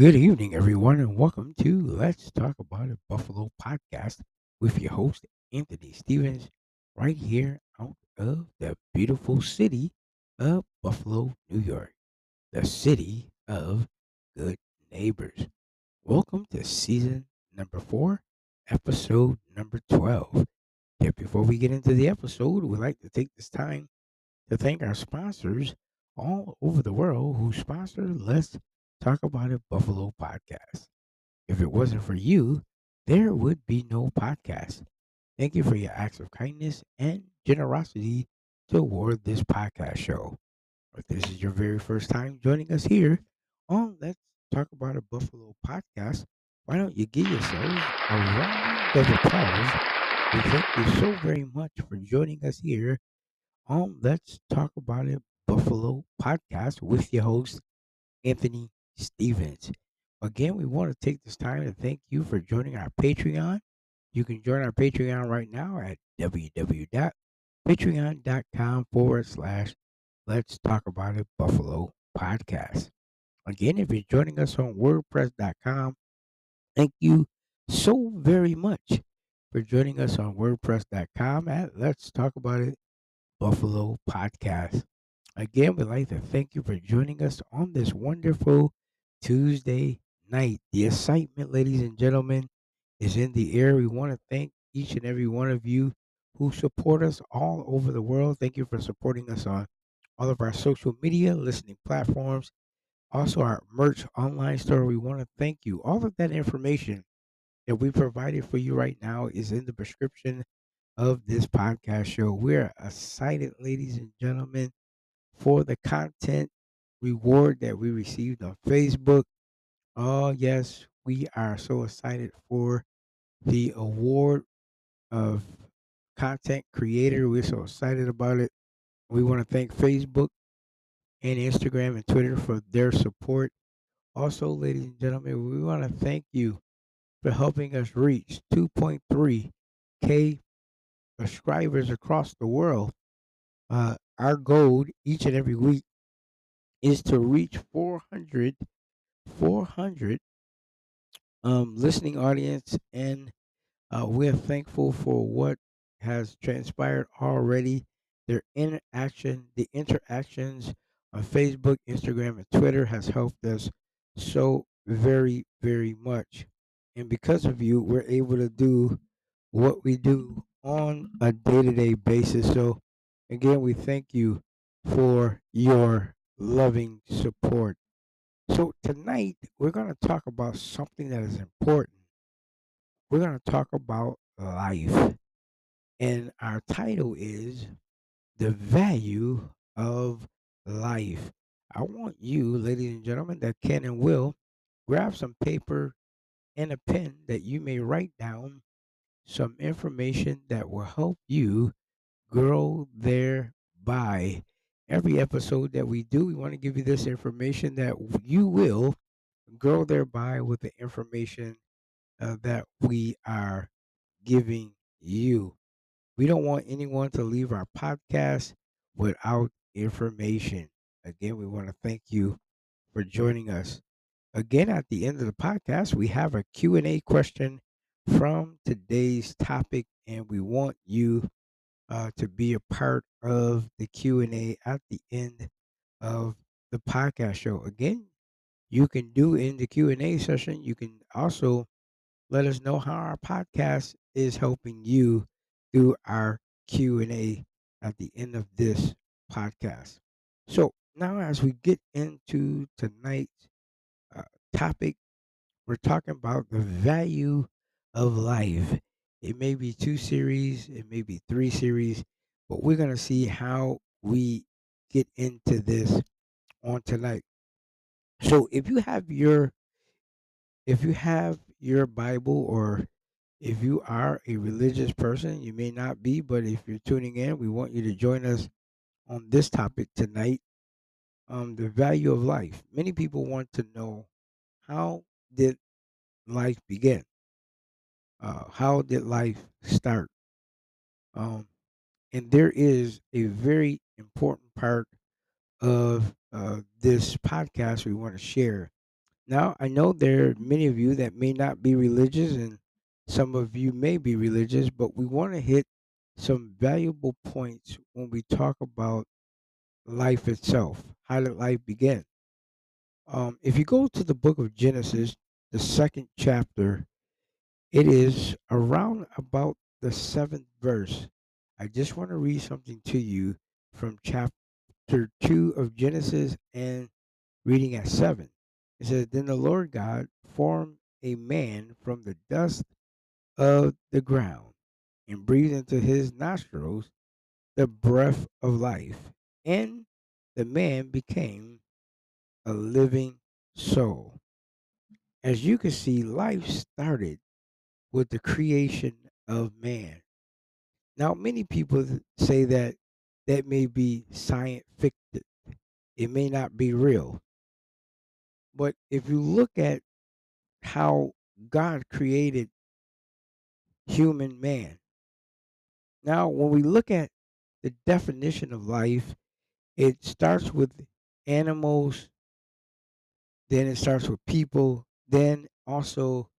Good evening, everyone, and welcome to Let's Talk About It Buffalo podcast with your host, Anthony Stevens, right here out of the beautiful city of Buffalo, New York, the city of good neighbors. Welcome to season number four, episode number 12. Yet before we get into the episode, we'd like to take this time to thank our sponsors all over the world who sponsor Let's Talk About It Buffalo podcast. If it wasn't for you, there would be no podcast. Thank you for your acts of kindness and generosity toward this podcast show. If this is your very first time joining us here on Let's Talk About It Buffalo podcast, why don't you give yourselves a round of applause? We thank you so very much for joining us here on Let's Talk About It Buffalo podcast with your host, Anthony Stevens. Again, we want to take this time to thank you for joining our Patreon. You can join our Patreon right now at www.patreon.com forward slash Let's Talk About It Buffalo podcast. Again, if you're joining us on WordPress.com, thank you so very much for joining us on WordPress.com at Let's Talk About It Buffalo podcast. Again, we'd like to thank you for joining us on this wonderful Tuesday night. The excitement, ladies and gentlemen, is in the air. We want to thank each and every one of you who support us all over the world. Thank you for supporting us on all of our social media, listening platforms, also our merch online store. We want to thank you. All of that information that we provided for you right now is in the description of this podcast show. We're excited, ladies and gentlemen, for the content reward that we received on Facebook. Oh, yes, we are so excited for the award of content creator. We're so excited about it. We want to thank Facebook and Instagram and Twitter for their support. Also, ladies and gentlemen, we want to thank you for helping us reach 2.3K subscribers across the world. Uh, our goal each and every week is to reach 400, 400 um, listening audience, and uh, we're thankful for what has transpired already. Their interaction, the interactions on Facebook, Instagram, and Twitter has helped us so very, very much. And because of you, we're able to do what we do on a day to day basis. So, again, we thank you for your loving support. So, tonight we're going to talk about something that is important. We're going to talk about life. And our title is The Value of Life. I want you, ladies and gentlemen, that can and will grab some paper and a pen that you may write down some information that will help you grow thereby every episode that we do, we want to give you this information that you will grow thereby with the information uh, that we are giving you. We don't want anyone to leave our podcast without information. Again, we want to thank you for joining us. Again, at the end of the podcast, we have a Q&A question from today's topic and we want you uh, to be a part of the Q&A at the end of the podcast show. Again, you can do in the Q&A session, you can also let us know how our podcast is helping you through our Q&A at the end of this podcast. So, now as we get into tonight's uh, topic, we're talking about the value of life. It may be two series, it may be three series, but we're going to see how we get into this on tonight. So if you have your if you have your Bible or if you are a religious person, you may not be, but if you're tuning in, we want you to join us on this topic tonight. Um, the value of life. Many people want to know how did life begin? Uh, how did life start? Um, and there is a very important part of uh, this podcast we want to share. Now, I know there are many of you that may not be religious, and some of you may be religious, but we want to hit some valuable points when we talk about life itself. How did life begin? Um, if you go to the book of Genesis, the second chapter, it is around about the seventh verse. I just want to read something to you from chapter 2 of Genesis and reading at 7. It says, Then the Lord God formed a man from the dust of the ground and breathed into his nostrils the breath of life, and the man became a living soul. As you can see, life started with the creation of man. Now, many people say that that may be science fiction. It may not be real. But if you look at how God created human man, now when we look at the definition of life, it starts with animals, then it starts with people, then also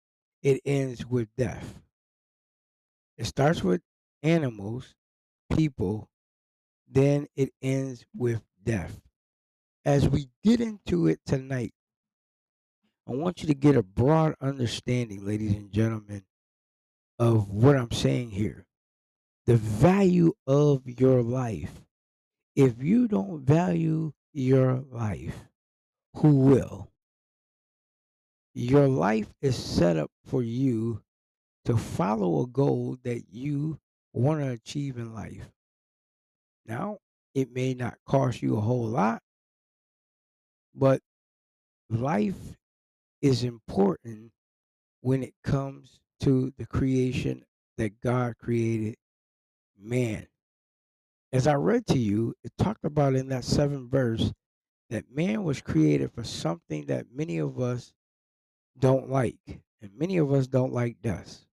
it ends with death. It starts with animals, people, then it ends with death. As we get into it tonight, I want you to get a broad understanding, ladies and gentlemen, of what I'm saying here. The value of your life. If you don't value your life, who will? Your life is set up for you to follow a goal that you want to achieve in life. Now, it may not cost you a whole lot, but life is important when it comes to the creation that God created man. As I read to you, it talked about in that seventh verse that man was created for something that many of us don't like, and many of us don't like dust.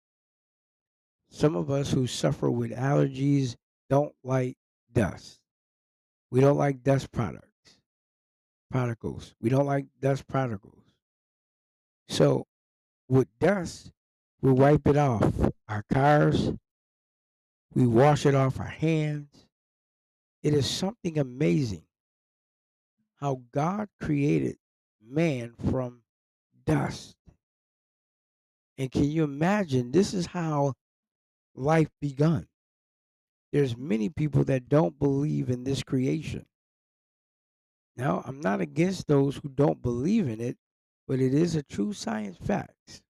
Some of us who suffer with allergies don't like dust. We don't like dust products, particles. We don't like dust particles. So with dust, we wipe it off our cars, we wash it off our hands. It is something amazing how God created man from dust. And can you imagine this is how life begun? There's many people that don't believe in this creation. Now, I'm not against those who don't believe in it, but it is a true science fact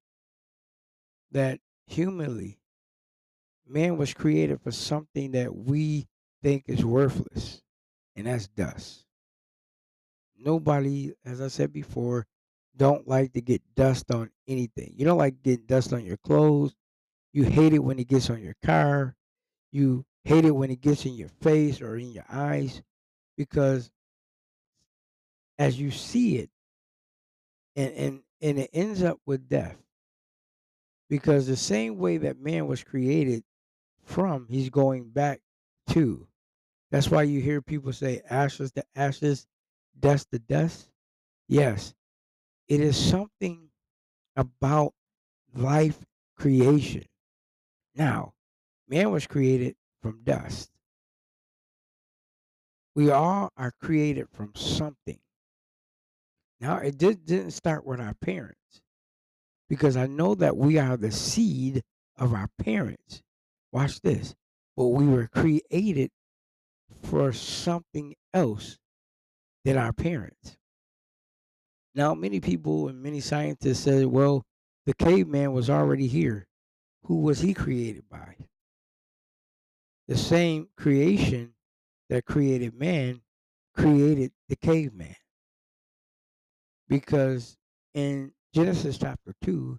that humanly man was created for something that we think is worthless, and that's dust. Nobody, as I said before, don't like to get dust on anything. You don't like getting dust on your clothes. You hate it when it gets on your car. You hate it when it gets in your face or in your eyes because as you see it and and and it ends up with death because the same way that man was created from he's going back to that's why you hear people say ashes to ashes dust to dust yes it is something about life creation. Now man was created from dust. We all are created from something. Now it did, didn't start with our parents because i know that we are the seed of our parents. Watch this. But we were created for something else than our parents now many people and many scientists say well the caveman was already here. Who was he created by? The same creation that created man created the caveman. Because in Genesis chapter 2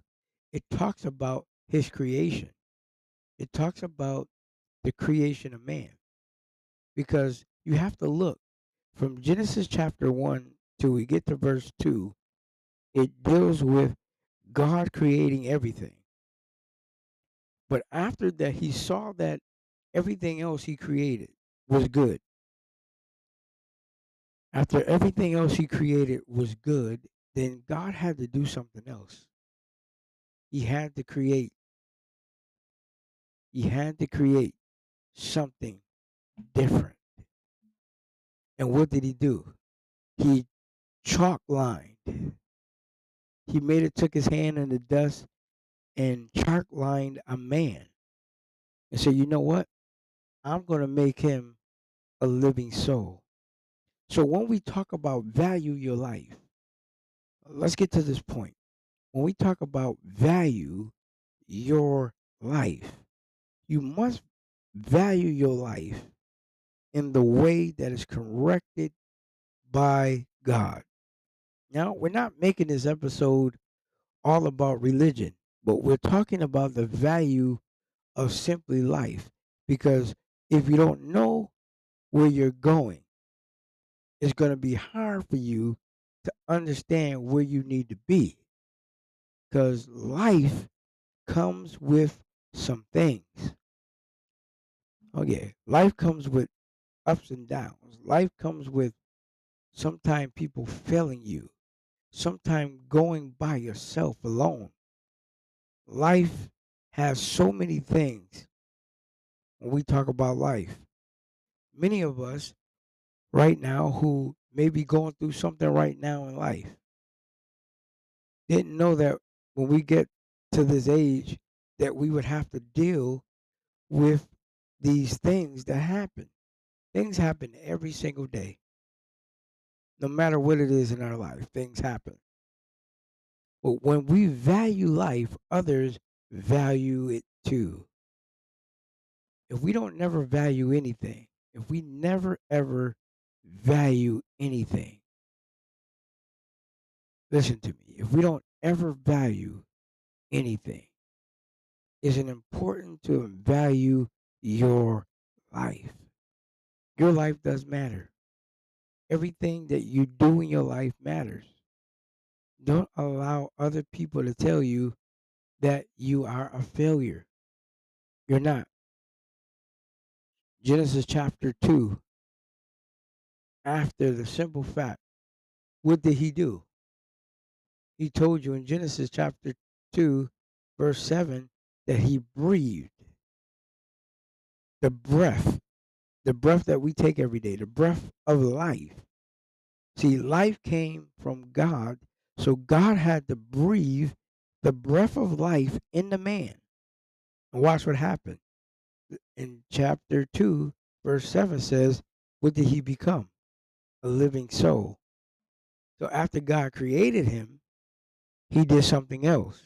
it talks about his creation. It talks about the creation of man. Because you have to look from Genesis chapter 1 till we get to verse 2 it deals with God creating everything but after that he saw that everything else he created was good after everything else he created was good, then God had to do something else. He had to create. He had to create something different. And what did he do? He chalk lined. He made it, took his hand in the dust and chalk lined a man and said, you know what? I'm going to make him a living soul. So when we talk about value your life, let's get to this point. When we talk about value your life, you must value your life in the way that is corrected by God. Now, we're not making this episode all about religion, but we're talking about the value of simply life. Because if you don't know where you're going, it's going to be hard for you to understand where you need to be. Because life comes with some things. Oh, okay, life comes with ups and downs. Life comes with sometimes people failing you, sometimes going by yourself alone. Life has so many things when we talk about life. Many of us right now who may be going through something right now in life didn't know that when we get to this age that we would have to deal with these things that happen. Things happen every single day. No matter what it is in our life, things happen. But when we value life, others value it too. If we don't never value anything, if we never ever value anything, listen to me, if we don't ever value anything, is it important to value your life? Your life does matter. Everything that you do in your life matters. Don't allow other people to tell you that you are a failure. You're not. Genesis chapter 2, after the simple fact, what did he do? He told you in Genesis chapter 2, verse 7, that he breathed the breath, the breath that we take every day, the breath of life. See, life came from God, so God had to breathe the breath of life in the man. And watch what happened. In chapter 2, verse 7 says, What did he become? A living soul. So after God created him, he did something else.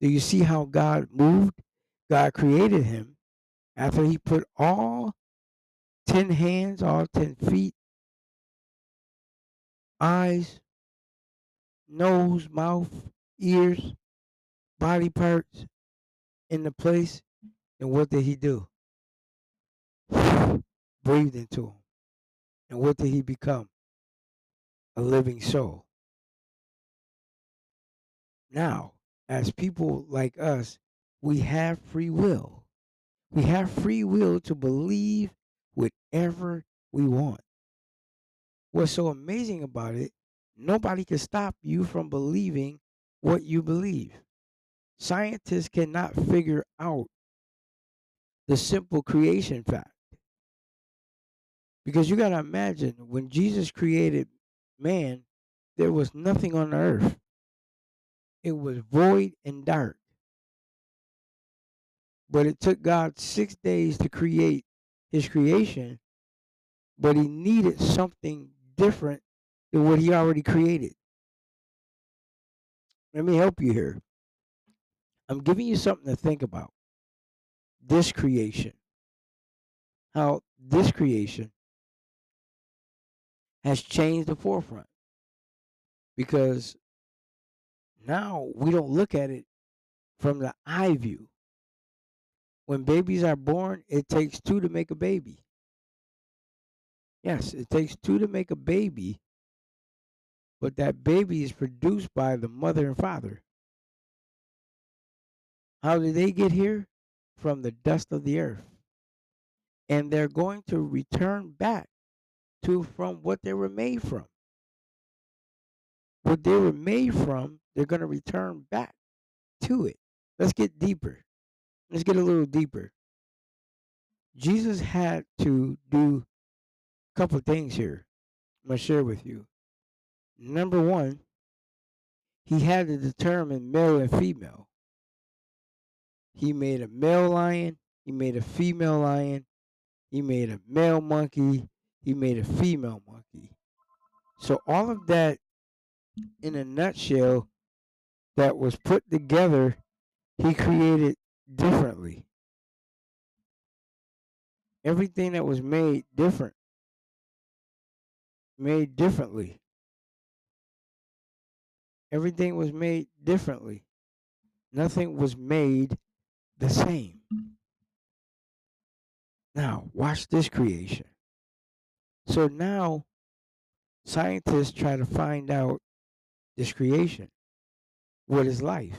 Do you see how God moved? God created him after he put all 10 hands, all 10 feet, eyes, nose, mouth, ears, body parts in the place. And what did he do? Breathed into him. And what did he become? A living soul. Now, as people like us, we have free will. We have free will to believe whatever we want. What's so amazing about it, nobody can stop you from believing what you believe. Scientists cannot figure out the simple creation fact. Because you got to imagine when Jesus created man, there was nothing on earth, it was void and dark. But it took God six days to create his creation, but he needed something different than what he already created. Let me help you here. I'm giving you something to think about. This creation. How this creation has changed the forefront. Because now we don't look at it from the eye view. When babies are born, it takes two to make a baby. Yes, it takes two to make a baby, but that baby is produced by the mother and father. How did they get here? From the dust of the earth. And they're going to return back to from what they were made from. what they were made from, they're going to return back to it. Let's get deeper. Let's get a little deeper. Jesus had to do a couple things here. I'm going to share with you. Number one, he had to determine male and female. He made a male lion, he made a female lion, he made a male monkey, he made a female monkey. So all of that in a nutshell that was put together, he created differently. Everything that was made different, made differently. Everything was made differently. Nothing was made the same. Now, watch this creation. So now scientists try to find out this creation. What is life?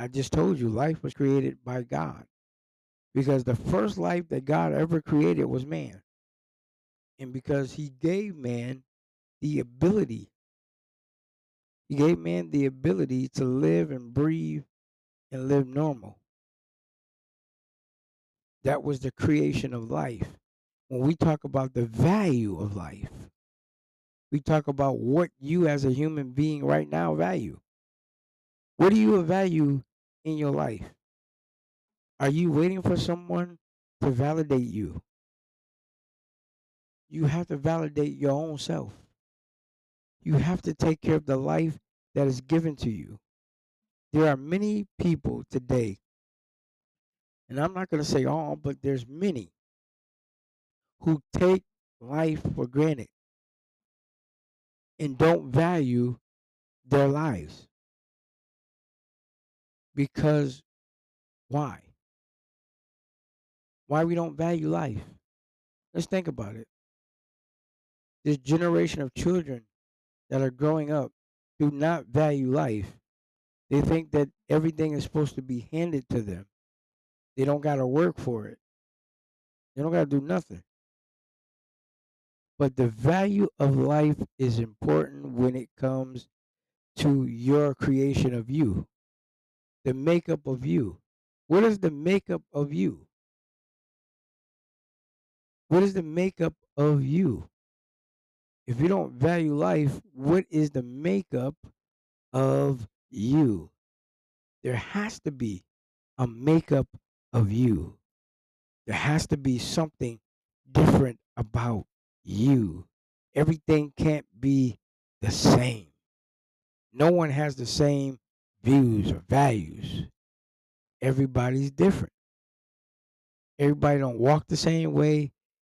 I just told you life was created by God. Because the first life that God ever created was man. And because he gave man the ability, he gave man the ability to live and breathe and live normal. That was the creation of life. When we talk about the value of life, we talk about what you as a human being right now value. What do you value in your life? Are you waiting for someone to validate you? You have to validate your own self. You have to take care of the life that is given to you. There are many people today, and I'm not going to say all, but there's many who take life for granted and don't value their lives. Because why? Why we don't value life? Let's think about it. This generation of children that are growing up do not value life. They think that everything is supposed to be handed to them. They don't got to work for it. They don't got to do nothing. But the value of life is important when it comes to your creation of you, the makeup of you. What is the makeup of you? What is the makeup of you? If you don't value life, what is the makeup of you? There has to be a makeup of you. There has to be something different about you. Everything can't be the same. No one has the same views or values. Everybody's different. Everybody don't walk the same way.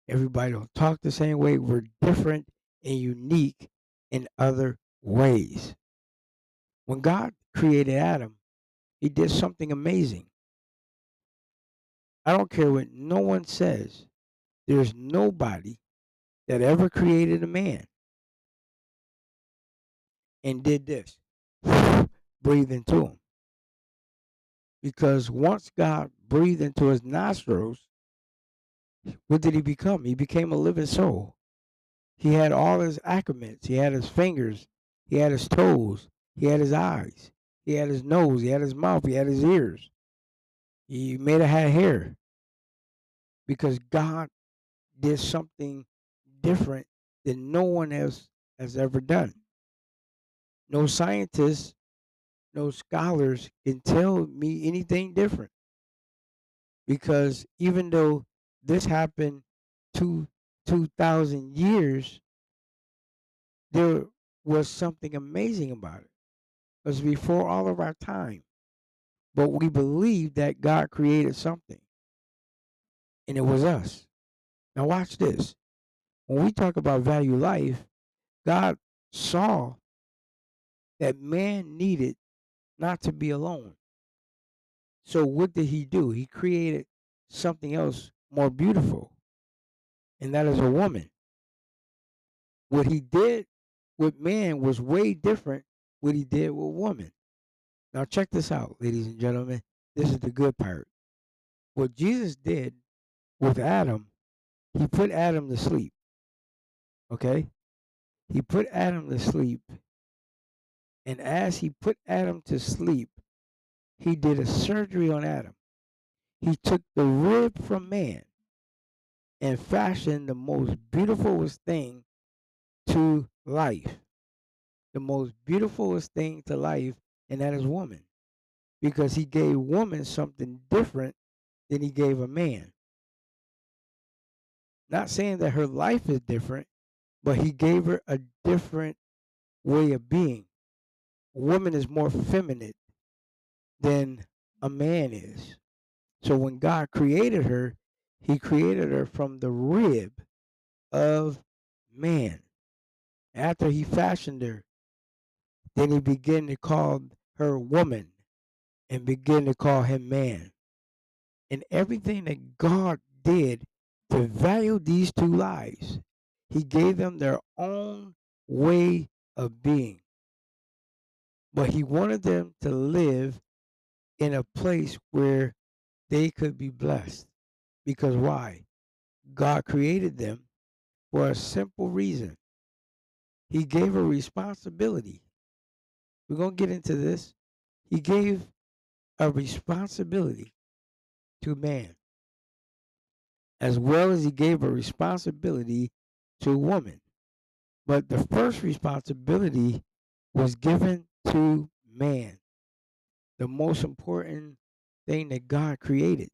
Everybody don't talk the same way. We're different and unique in other ways. When God created Adam, he did something amazing. I don't care what no one says. There's nobody that ever created a man and did this breathe into him. Because once God breathed into his nostrils, what did he become? He became a living soul. He had all his accoutrements. He had his fingers. He had his toes. He had his eyes. He had his nose. He had his mouth. He had his ears. He made have had hair. Because God did something different than no one else has ever done. No scientists, no scholars can tell me anything different. Because even though this happened two two thousand years, there was something amazing about it. It was before all of our time. But we believe that God created something. And it was us. Now watch this when we talk about value life, God saw that man needed not to be alone. So what did he do? He created something else more beautiful, and that is a woman. What he did with man was way different what he did with woman. Now check this out, ladies and gentlemen. This is the good part. What Jesus did with Adam, he put Adam to sleep. Okay? He put Adam to sleep And as he put Adam to sleep, he did a surgery on Adam. He took the rib from man and fashioned the most beautifulest thing to life. The most beautifulest thing to life, and that is woman. Because he gave woman something different than he gave a man. Not saying that her life is different, but he gave her a different way of being. Woman is more feminine than a man is. So when God created her, he created her from the rib of man. After he fashioned her, then he began to call her woman and began to call him man. And everything that God did to value these two lives, he gave them their own way of being. But he wanted them to live in a place where they could be blessed. Because why? God created them for a simple reason. He gave a responsibility. We're going to get into this. He gave a responsibility to man, as well as he gave a responsibility to woman. But the first responsibility was given to man, the most important thing that God created.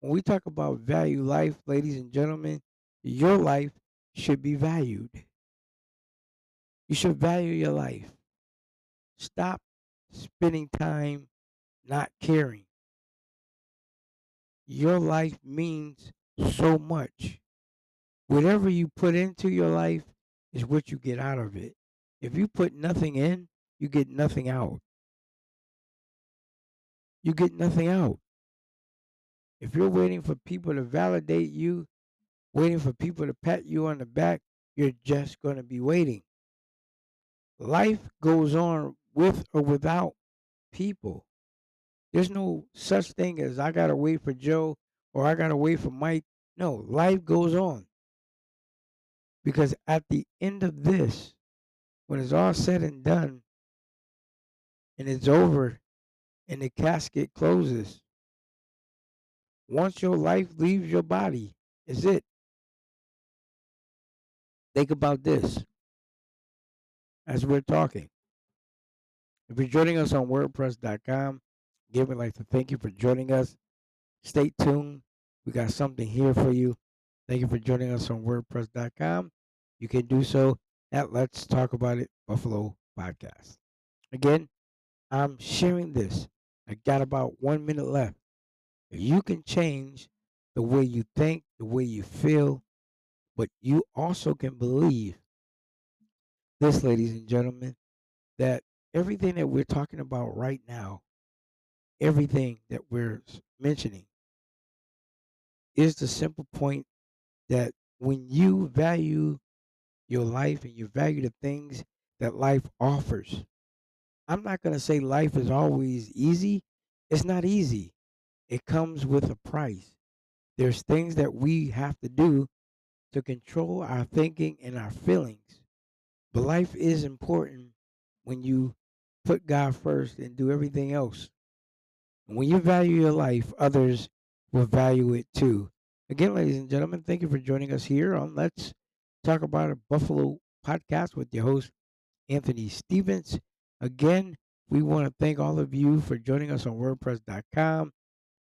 When we talk about value life, ladies and gentlemen, your life should be valued. You should value your life. Stop spending time not caring. Your life means so much. Whatever you put into your life is what you get out of it. If you put nothing in, you get nothing out. You get nothing out. If you're waiting for people to validate you, waiting for people to pat you on the back, you're just going to be waiting. Life goes on with or without people. There's no such thing as I got to wait for Joe or I got to wait for Mike. No, life goes on. Because at the end of this, when it's all said and done and it's over and the casket closes, once your life leaves your body, is it. Think about this as we're talking. If you're joining us on WordPress.com, again, we'd like to thank you for joining us. Stay tuned. We got something here for you. Thank you for joining us on WordPress.com. You can do so at Let's Talk About It Buffalo Podcast. Again, I'm sharing this. I got about one minute left. You can change the way you think, the way you feel, but you also can believe this, ladies and gentlemen, that everything that we're talking about right now, everything that we're mentioning, is the simple point that when you value your life and you value the things that life offers, I'm not going to say life is always easy. It's not easy it comes with a price. There's things that we have to do to control our thinking and our feelings. But life is important when you put God first and do everything else. And when you value your life, others will value it too. Again, ladies and gentlemen, thank you for joining us here on Let's Talk About a Buffalo podcast with your host, Anthony Stevens. Again, we want to thank all of you for joining us on WordPress.com.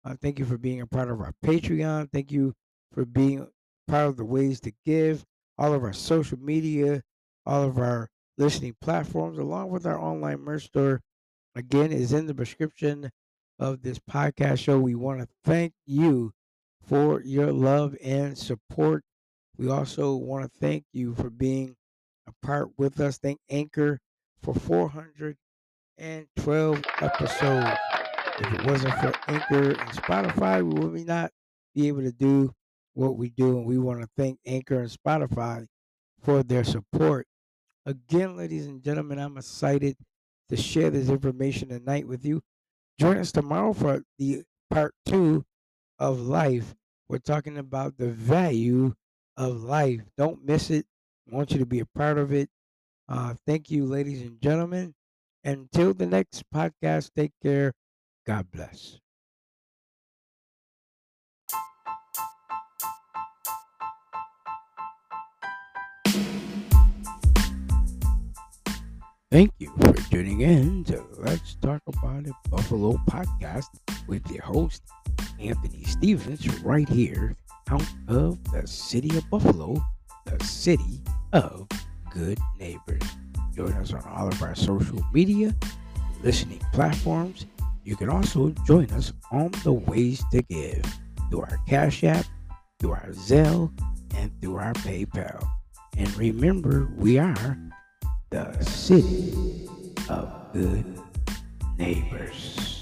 Uh, thank you for being a part of our Patreon. Thank you for being part of the ways to give, all of our social media, all of our listening platforms, along with our online merch store. Again, is in the description of this podcast show. We want to thank you for your love and support. We also want to thank you for being a part with us. Thank Anchor for 412 episodes. If it wasn't for Anchor and Spotify, we would not be able to do what we do. And we want to thank Anchor and Spotify for their support. Again, ladies and gentlemen, I'm excited to share this information tonight with you. Join us tomorrow for the part two of life. We're talking about the value of life. Don't miss it. I want you to be a part of it. Uh, thank you, ladies and gentlemen. Until the next podcast, take care. God bless. Thank you for tuning in to Let's Talk About It Buffalo podcast with your host, Anthony Stevens, right here out of the city of Buffalo, the city of good neighbors. Join us on all of our social media, listening platforms. You can also join us on the ways to give through our Cash App, through our Zelle, and through our PayPal. And remember, we are the city of good neighbors.